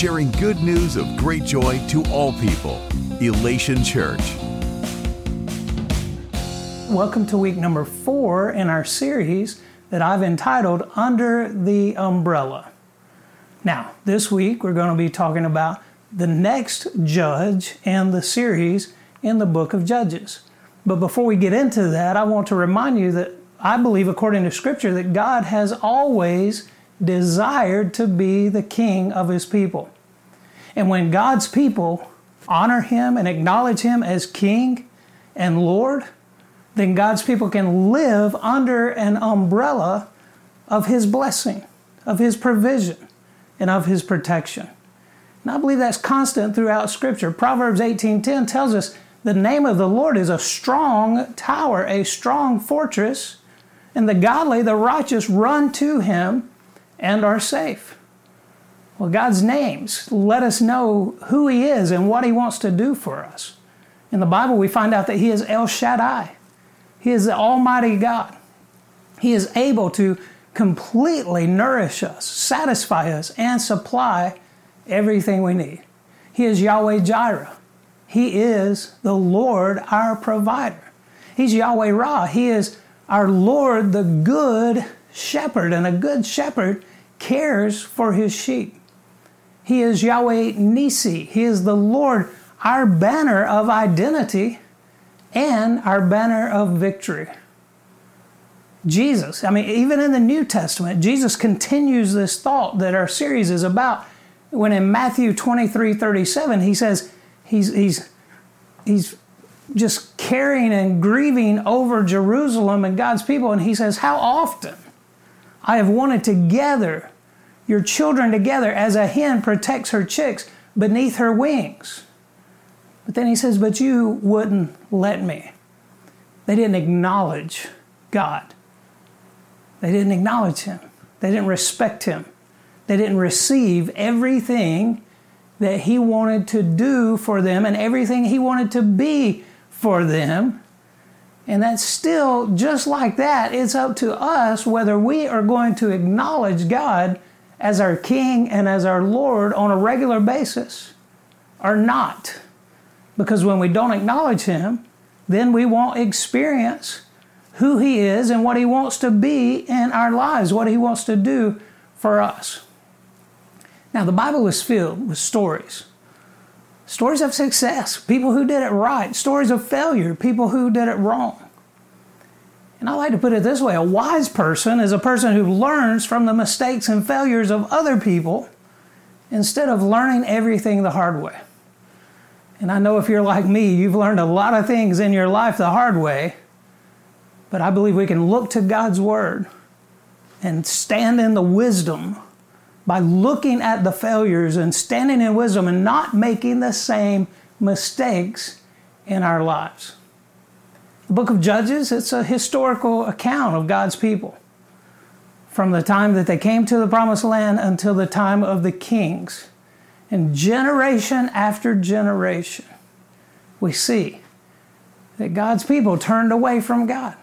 sharing good news of great joy to all people. Elation Church. Welcome to week number four in our series that I've entitled Under the Umbrella. Now, this week we're going to be talking about the next judge in the series in the book of Judges. But before we get into that, I want to remind you that I believe, according to Scripture, that God has always desired to be the king of his people. And when God's people honor him and acknowledge him as king and Lord, then God's people can live under an umbrella of his blessing, of his provision, and of his protection. And I believe that's constant throughout Scripture. Proverbs 18:10 tells us the name of the Lord is a strong tower, a strong fortress, and the godly, the righteous, run to him and are safe. Well, God's names let us know who He is and what He wants to do for us. In the Bible, we find out that He is El Shaddai, He is the Almighty God. He is able to completely nourish us, satisfy us, and supply everything we need. He is Yahweh Jireh. He is the Lord our provider. He's Yahweh Ra. He is our Lord, the good shepherd. And a good shepherd cares for his sheep. He is Yahweh Nissi. He is the Lord, our banner of identity and our banner of victory. Jesus, I mean, even in the New Testament, Jesus continues this thought that our series is about. When in Matthew 23 37, he says, he's, he's, he's just caring and grieving over Jerusalem and God's people. And he says, How often I have wanted to gather your children together as a hen protects her chicks beneath her wings. But then he says, But you wouldn't let me. They didn't acknowledge God. They didn't acknowledge Him. They didn't respect Him. They didn't receive everything that He wanted to do for them and everything He wanted to be for them. And that's still just like that. It's up to us whether we are going to acknowledge God as our King and as our Lord on a regular basis or not. Because when we don't acknowledge Him, then we won't experience who He is and what He wants to be in our lives, what He wants to do for us. Now, the Bible is filled with stories stories of success, people who did it right, stories of failure, people who did it wrong. And I like to put it this way a wise person is a person who learns from the mistakes and failures of other people instead of learning everything the hard way. And I know if you're like me, you've learned a lot of things in your life the hard way, but I believe we can look to God's Word and stand in the wisdom by looking at the failures and standing in wisdom and not making the same mistakes in our lives. The book of Judges, it's a historical account of God's people from the time that they came to the promised land until the time of the kings. And generation after generation, we see that God's people turned away from God.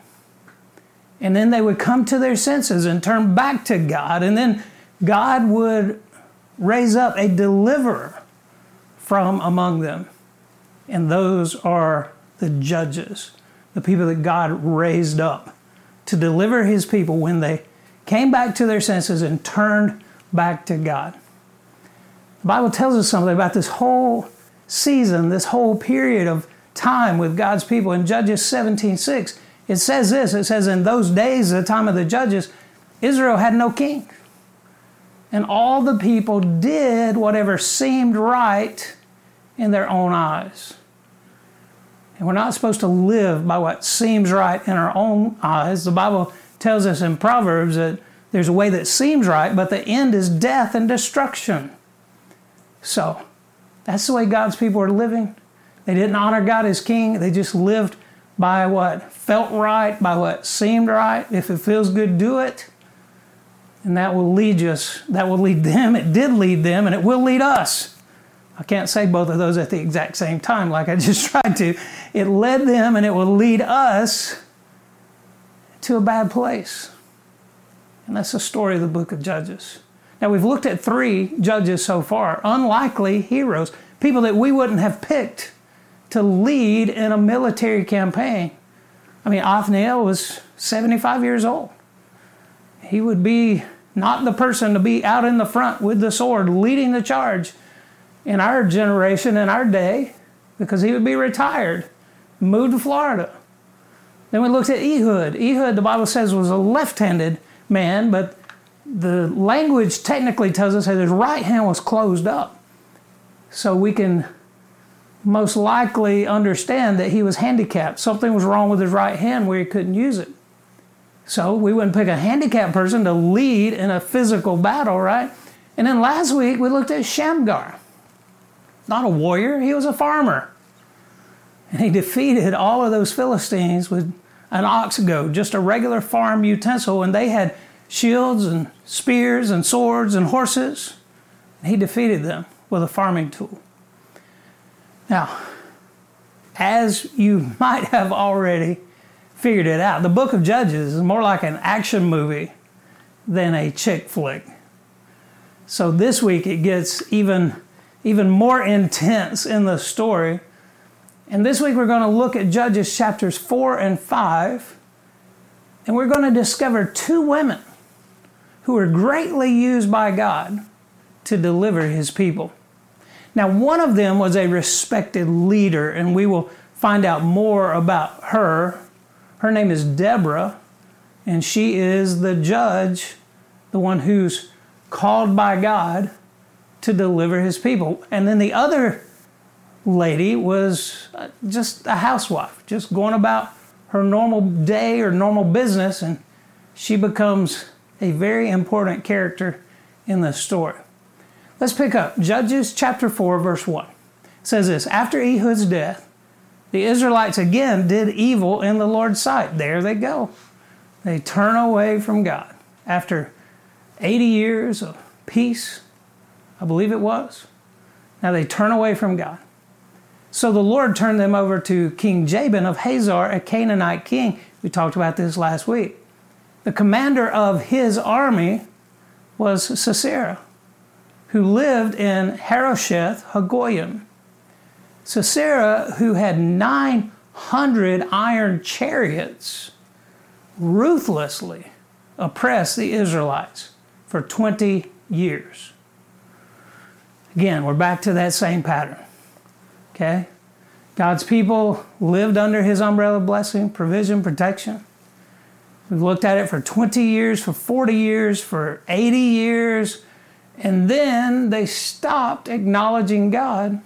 And then they would come to their senses and turn back to God. And then God would raise up a deliverer from among them. And those are the judges, the people that God raised up to deliver his people when they came back to their senses and turned back to God. The Bible tells us something about this whole season, this whole period of time with God's people in Judges 17:6. It says this, it says in those days, the time of the judges, Israel had no king. And all the people did whatever seemed right in their own eyes. And we're not supposed to live by what seems right in our own eyes. The Bible tells us in Proverbs that there's a way that seems right, but the end is death and destruction. So, that's the way God's people are living. They didn't honor God as king, they just lived by what felt right, by what seemed right. If it feels good, do it. And that will lead us, that will lead them. It did lead them, and it will lead us. I can't say both of those at the exact same time like I just tried to. It led them, and it will lead us to a bad place. And that's the story of the book of Judges. Now, we've looked at three judges so far, unlikely heroes, people that we wouldn't have picked to lead in a military campaign. I mean, Othniel was 75 years old. He would be not the person to be out in the front with the sword leading the charge in our generation, in our day, because he would be retired, moved to Florida. Then we looked at Ehud. Ehud, the Bible says, was a left handed man, but the language technically tells us that his right hand was closed up. So we can most likely understand that he was handicapped. Something was wrong with his right hand where he couldn't use it. So we wouldn't pick a handicapped person to lead in a physical battle, right? And then last week we looked at Shamgar. Not a warrior, he was a farmer. And he defeated all of those Philistines with an ox goad, just a regular farm utensil, and they had shields and spears and swords and horses. And he defeated them with a farming tool. Now, as you might have already figured it out, the book of Judges is more like an action movie than a chick flick. So this week it gets even, even more intense in the story. And this week we're going to look at Judges chapters 4 and 5. And we're going to discover two women who were greatly used by God to deliver his people. Now, one of them was a respected leader, and we will find out more about her. Her name is Deborah, and she is the judge, the one who's called by God to deliver his people. And then the other lady was uh, just a housewife, just going about her normal day or normal business, and she becomes a very important character in the story. Let's pick up Judges chapter 4, verse 1. It says this After Ehud's death, the Israelites again did evil in the Lord's sight. There they go. They turn away from God. After 80 years of peace, I believe it was, now they turn away from God. So the Lord turned them over to King Jabin of Hazor, a Canaanite king. We talked about this last week. The commander of his army was Sisera who lived in Harosheth Hagoyim. Sisera, who had 900 iron chariots, ruthlessly oppressed the Israelites for 20 years. Again, we're back to that same pattern. Okay? God's people lived under his umbrella blessing, provision, protection. We've looked at it for 20 years, for 40 years, for 80 years, and then they stopped acknowledging God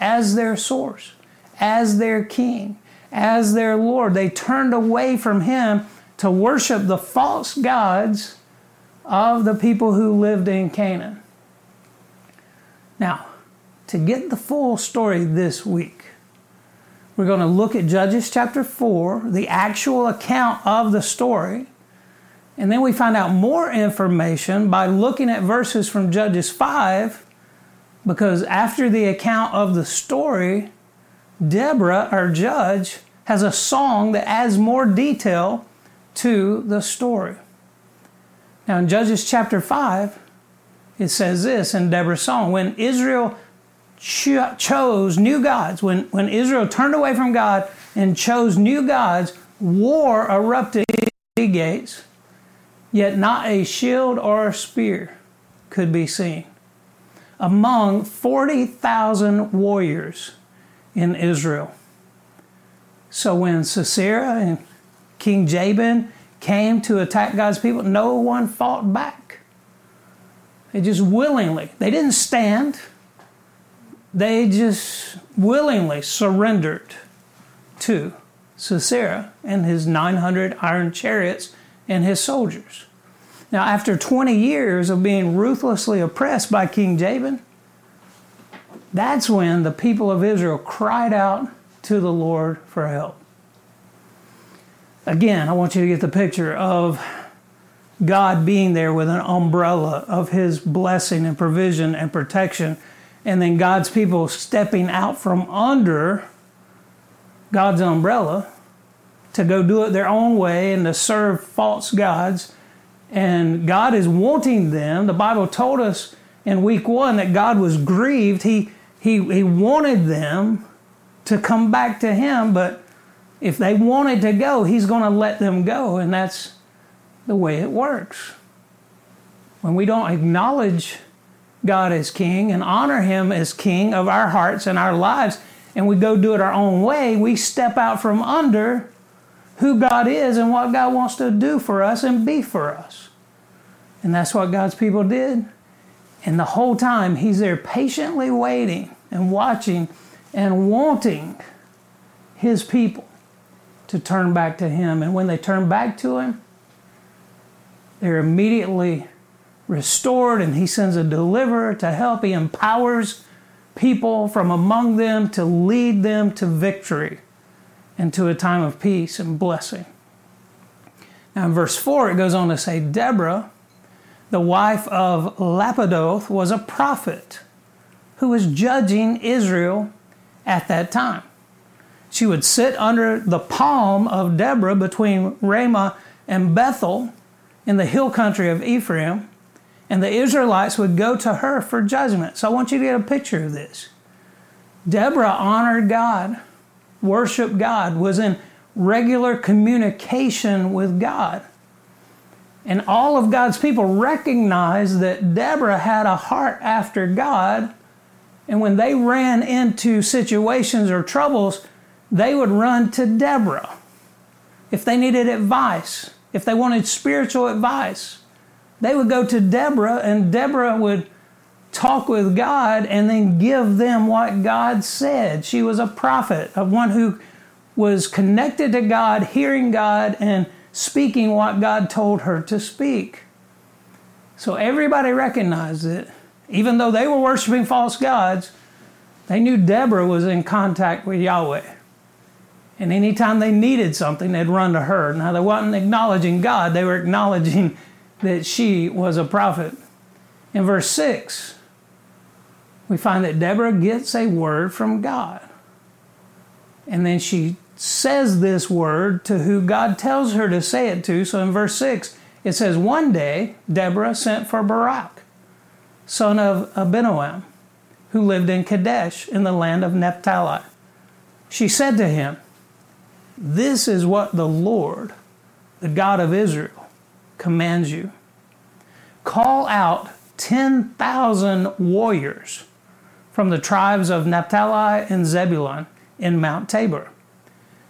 as their source, as their king, as their Lord. They turned away from Him to worship the false gods of the people who lived in Canaan. Now, to get the full story this week, we're going to look at Judges chapter 4, the actual account of the story. And then we find out more information by looking at verses from Judges 5, because after the account of the story, Deborah, our judge, has a song that adds more detail to the story. Now, in Judges chapter 5, it says this in Deborah's song When Israel cho- chose new gods, when, when Israel turned away from God and chose new gods, war erupted gates yet not a shield or a spear could be seen. Among 40,000 warriors in Israel. So when Sisera and King Jabin came to attack God's people, no one fought back. They just willingly, they didn't stand, they just willingly surrendered to Sisera and his 900 iron chariots and his soldiers. Now, after 20 years of being ruthlessly oppressed by King Jabin, that's when the people of Israel cried out to the Lord for help. Again, I want you to get the picture of God being there with an umbrella of His blessing and provision and protection, and then God's people stepping out from under God's umbrella to go do it their own way and to serve false gods. and God is wanting them. The Bible told us in week one that God was grieved. He, he, he wanted them to come back to Him, but if they wanted to go, He's going to let them go, and that's the way it works. When we don't acknowledge God as King and honor Him as King of our hearts and our lives, and we go do it our own way, we step out from under who God is and what God wants to do for us and be for us. And that's what God's people did. And the whole time, He's there patiently waiting and watching and wanting His people to turn back to Him. And when they turn back to Him, they're immediately restored, and He sends a deliverer to help. He empowers people from among them to lead them to victory and to a time of peace and blessing. Now, in verse 4, it goes on to say Deborah, the wife of Lapidoth, was a prophet who was judging Israel at that time. She would sit under the palm of Deborah between Ramah and Bethel in the hill country of Ephraim, and the Israelites would go to her for judgment. So I want you to get a picture of this. Deborah honored God, worshiped God, was in regular communication with God. And all of God's people recognized that Deborah had a heart after God. And when they ran into situations or troubles, they would run to Deborah. If they needed advice, if they wanted spiritual advice, they would go to Deborah, and Deborah would talk with God and then give them what God said. She was a prophet, of one who was connected to God, hearing God, and speaking what God told her to speak. So everybody recognized it. Even though they were worshiping false gods, they knew Deborah was in contact with Yahweh. And anytime they needed something, they'd run to her. Now, they wasn't acknowledging God, they were acknowledging that she was a prophet. In verse 6, we find that Deborah gets a word from God. And then she says this word to who God tells her to say it to. So in verse 6, it says, One day Deborah sent for Barak, son of Abinoam, who lived in Kadesh in the land of Naphtali. She said to him, This is what the Lord, the God of Israel, commands you call out 10,000 warriors from the tribes of Naphtali and Zebulun in Mount Tabor.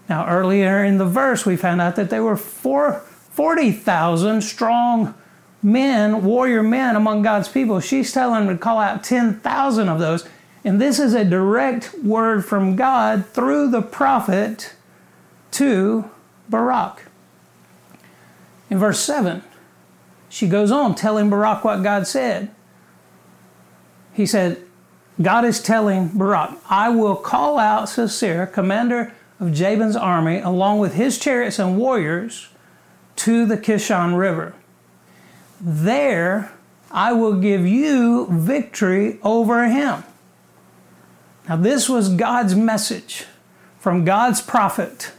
Now, earlier in the verse, we found out that there were 40,000 strong men, warrior men among God's people. She's telling them to call out 10,000 of those. And this is a direct word from God through the prophet to Barak. In verse 7, she goes on telling Barak what God said. He said, God is telling Barak, I will call out Sisera, commander of Jabin's army, along with his chariots and warriors, to the Kishon River. There I will give you victory over him. Now, this was God's message from God's prophet,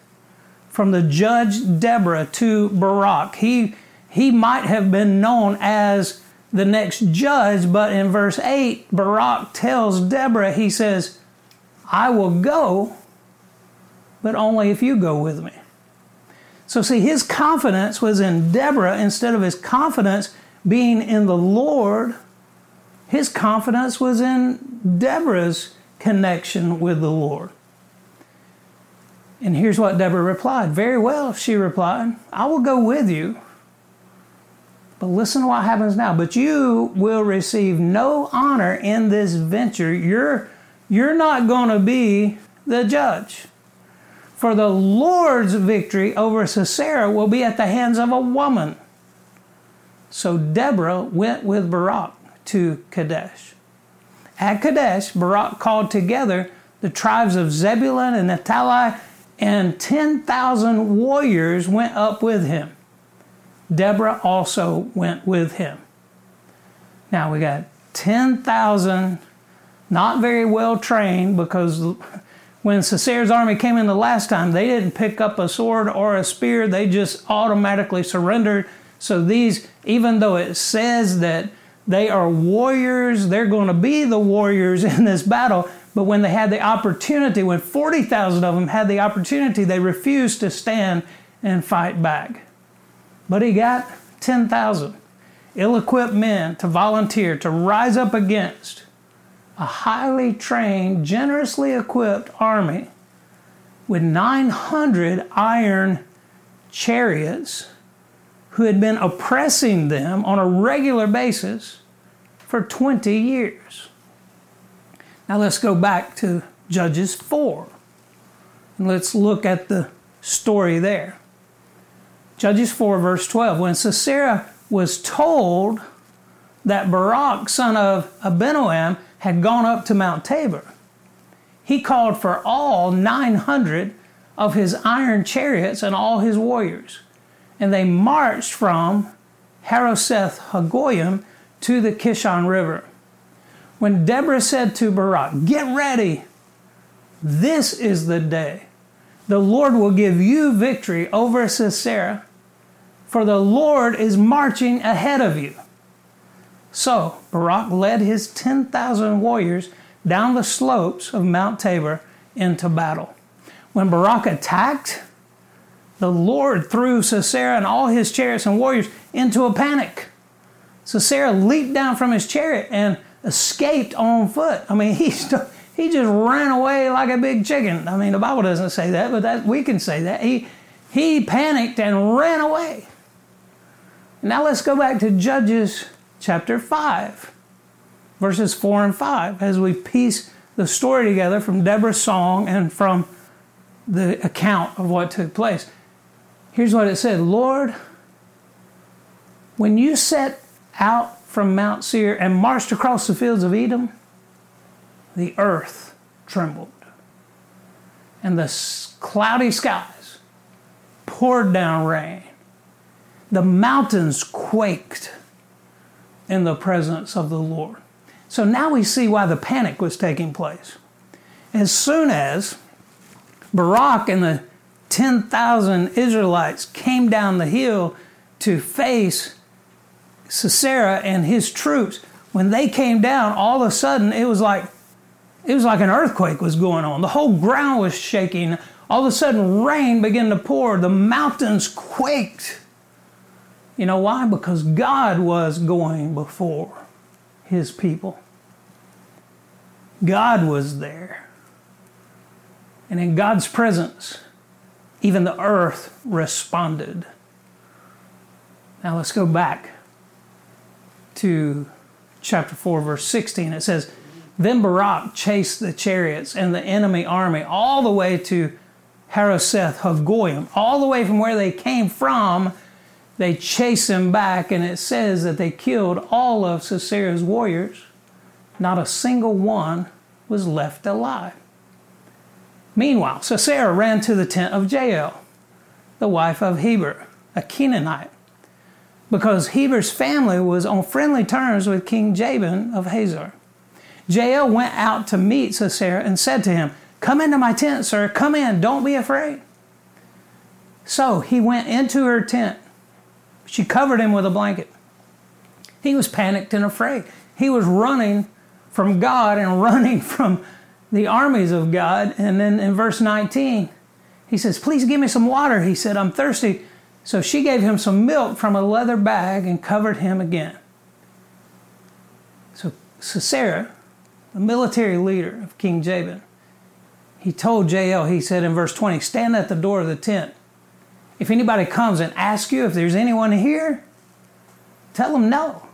from the judge Deborah to Barak. He he might have been known as the next judge, but in verse 8, Barak tells Deborah, he says, I will go, but only if you go with me. So, see, his confidence was in Deborah instead of his confidence being in the Lord. His confidence was in Deborah's connection with the Lord. And here's what Deborah replied Very well, she replied, I will go with you but listen to what happens now. But you will receive no honor in this venture. You're, you're not going to be the judge. For the Lord's victory over Sisera will be at the hands of a woman. So Deborah went with Barak to Kadesh. At Kadesh, Barak called together the tribes of Zebulun and Naphtali, and 10,000 warriors went up with him. Deborah also went with him. Now we got 10,000 not very well trained because when Sisera's army came in the last time, they didn't pick up a sword or a spear, they just automatically surrendered. So these even though it says that they are warriors, they're going to be the warriors in this battle. But when they had the opportunity, when 40,000 of them had the opportunity, they refused to stand and fight back. But he got 10,000 ill equipped men to volunteer to rise up against a highly trained, generously equipped army with 900 iron chariots who had been oppressing them on a regular basis for 20 years. Now let's go back to Judges 4 and let's look at the story there. Judges 4, verse 12. When Sisera was told that Barak, son of Abinoam, had gone up to Mount Tabor, he called for all 900 of his iron chariots and all his warriors and they marched from Harosheth Hagoyim to the Kishon River. When Deborah said to Barak, Get ready, this is the day. The Lord will give you victory over Sisera, for the Lord is marching ahead of you. So Barak led his 10,000 warriors down the slopes of Mount Tabor into battle. When Barak attacked, the Lord threw Sisera and all his chariots and warriors into a panic. Sisera leaped down from his chariot and escaped on foot. I mean, he, he just ran away like a big chicken. I mean, the Bible doesn't say that, but that, we can say that. He, he panicked and ran away. Now let's go back to Judges chapter 5, verses 4 and 5, as we piece the story together from Deborah's song and from the account of what took place. Here's what it said Lord, when you set out from Mount Seir and marched across the fields of Edom, the earth trembled, and the cloudy skies poured down rain. The mountains quaked in the presence of the Lord. So now we see why the panic was taking place. As soon as Barak and the 10,000 Israelites came down the hill to face Sisera and his troops. When they came down, all of a sudden it was like it was like an earthquake was going on. The whole ground was shaking. All of a sudden rain began to pour. The mountains quaked. You know why? Because God was going before his people. God was there. And in God's presence, even the earth responded. Now let's go back to chapter 4, verse 16. It says, Then Barak chased the chariots and the enemy army all the way to Harosheth Hagoyim, all the way from where they came from. They chased them back, and it says that they killed all of Sisera's warriors. Not a single one was left alive. Meanwhile, Sisera ran to the tent of Jael, the wife of Heber, a Canaanite, because Heber's family was on friendly terms with King Jabin of Hazor. Jael went out to meet Sisera and said to him, Come into my tent, sir. Come in. Don't be afraid. So he went into her tent. She covered him with a blanket. He was panicked and afraid. He was running from God and running from the armies of God. And then in verse 19, he says, Please give me some water. He said, I'm thirsty. So she gave him some milk from a leather bag and covered him again. So Sisera, the military leader of King Jabin, he told Jael, he said in verse 20, Stand at the door of the tent. If anybody comes and asks you if there's anyone here, tell them no.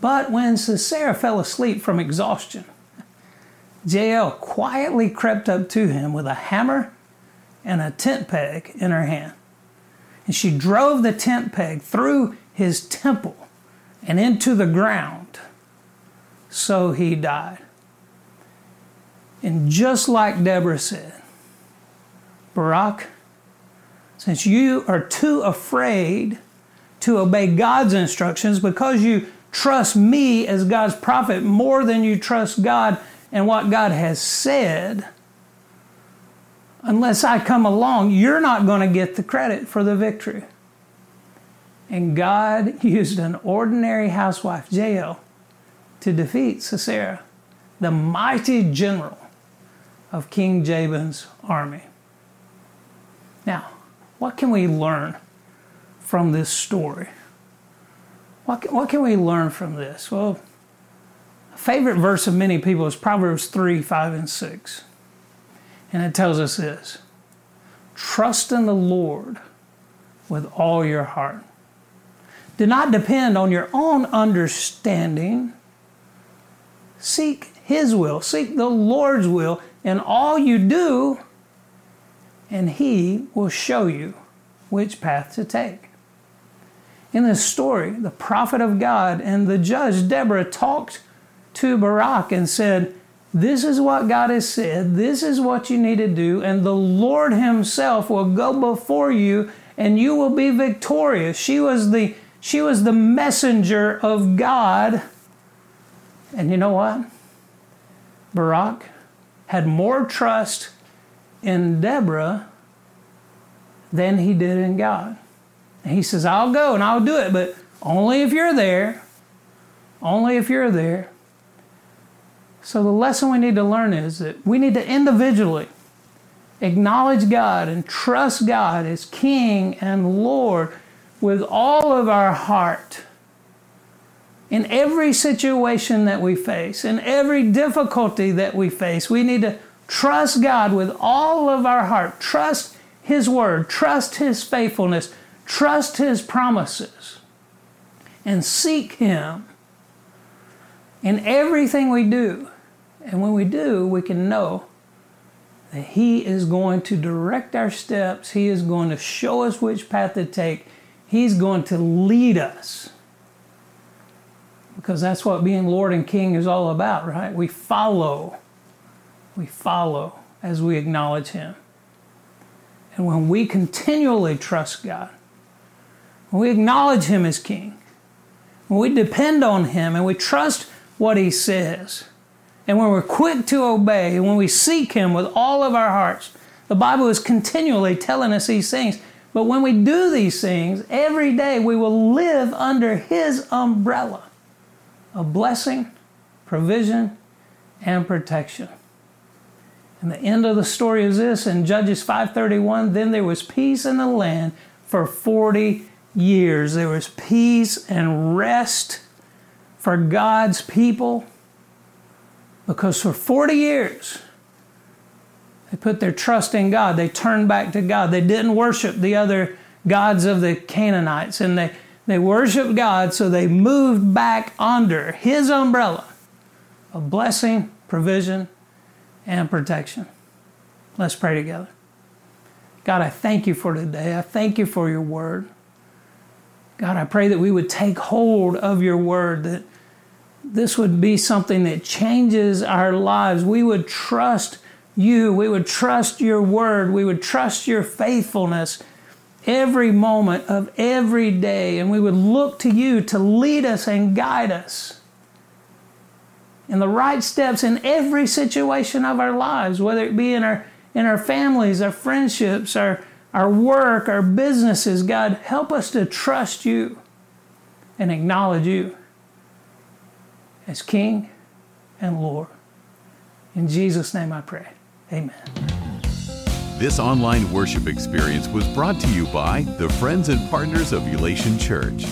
But when Sisera fell asleep from exhaustion, Jael quietly crept up to him with a hammer and a tent peg in her hand. And she drove the tent peg through his temple and into the ground. So he died. And just like Deborah said, Barak, since you are too afraid to obey God's instructions because you trust me as God's prophet more than you trust God and what God has said, unless I come along, you're not going to get the credit for the victory. And God used an ordinary housewife, Jael, to defeat Sisera, the mighty general of King Jabin's army. Now, what can we learn from this story? What can, what can we learn from this? Well, favorite verse of many people is Proverbs 3 5 and 6. And it tells us this Trust in the Lord with all your heart. Do not depend on your own understanding. Seek His will, seek the Lord's will in all you do, and He will show you which path to take. In this story, the prophet of God and the judge Deborah talked to Barak and said, This is what God has said, this is what you need to do, and the Lord Himself will go before you and you will be victorious. She was the she was the messenger of God. And you know what? Barak had more trust in Deborah than he did in God. And he says, I'll go and I'll do it, but only if you're there. Only if you're there. So the lesson we need to learn is that we need to individually acknowledge God and trust God as King and Lord with all of our heart. In every situation that we face, in every difficulty that we face, we need to trust God with all of our heart. Trust His Word, trust His faithfulness, trust His promises, and seek Him in everything we do. And when we do, we can know that He is going to direct our steps, He is going to show us which path to take, He's going to lead us. Because that's what being Lord and King is all about, right? We follow. We follow as we acknowledge Him. And when we continually trust God, when we acknowledge Him as King, when we depend on Him and we trust what He says, and when we're quick to obey, and when we seek Him with all of our hearts, the Bible is continually telling us these things. But when we do these things, every day we will live under His umbrella of blessing, provision, and protection. And the end of the story is this in Judges 5:31, then there was peace in the land for 40 years. There was peace and rest for God's people because for 40 years, they put their trust in God. They turned back to God. They didn't worship the other gods of the Canaanites. And they, they worshiped God, so they moved back under His umbrella of blessing, provision, and protection. Let's pray together. God, I thank you for today. I thank you for your word. God, I pray that we would take hold of your word, that this would be something that changes our lives. We would trust you. We would trust your word. We would trust your faithfulness every moment of every day. And we would look to you to lead us and guide us in the right steps in every situation of our lives, whether it be in our, in our families, our friendships, our, our work, our businesses. God, help us to trust you and acknowledge you as King and Lord. In Jesus' name I pray. Amen. This online worship experience was brought to you by the friends and partners of Elation Church.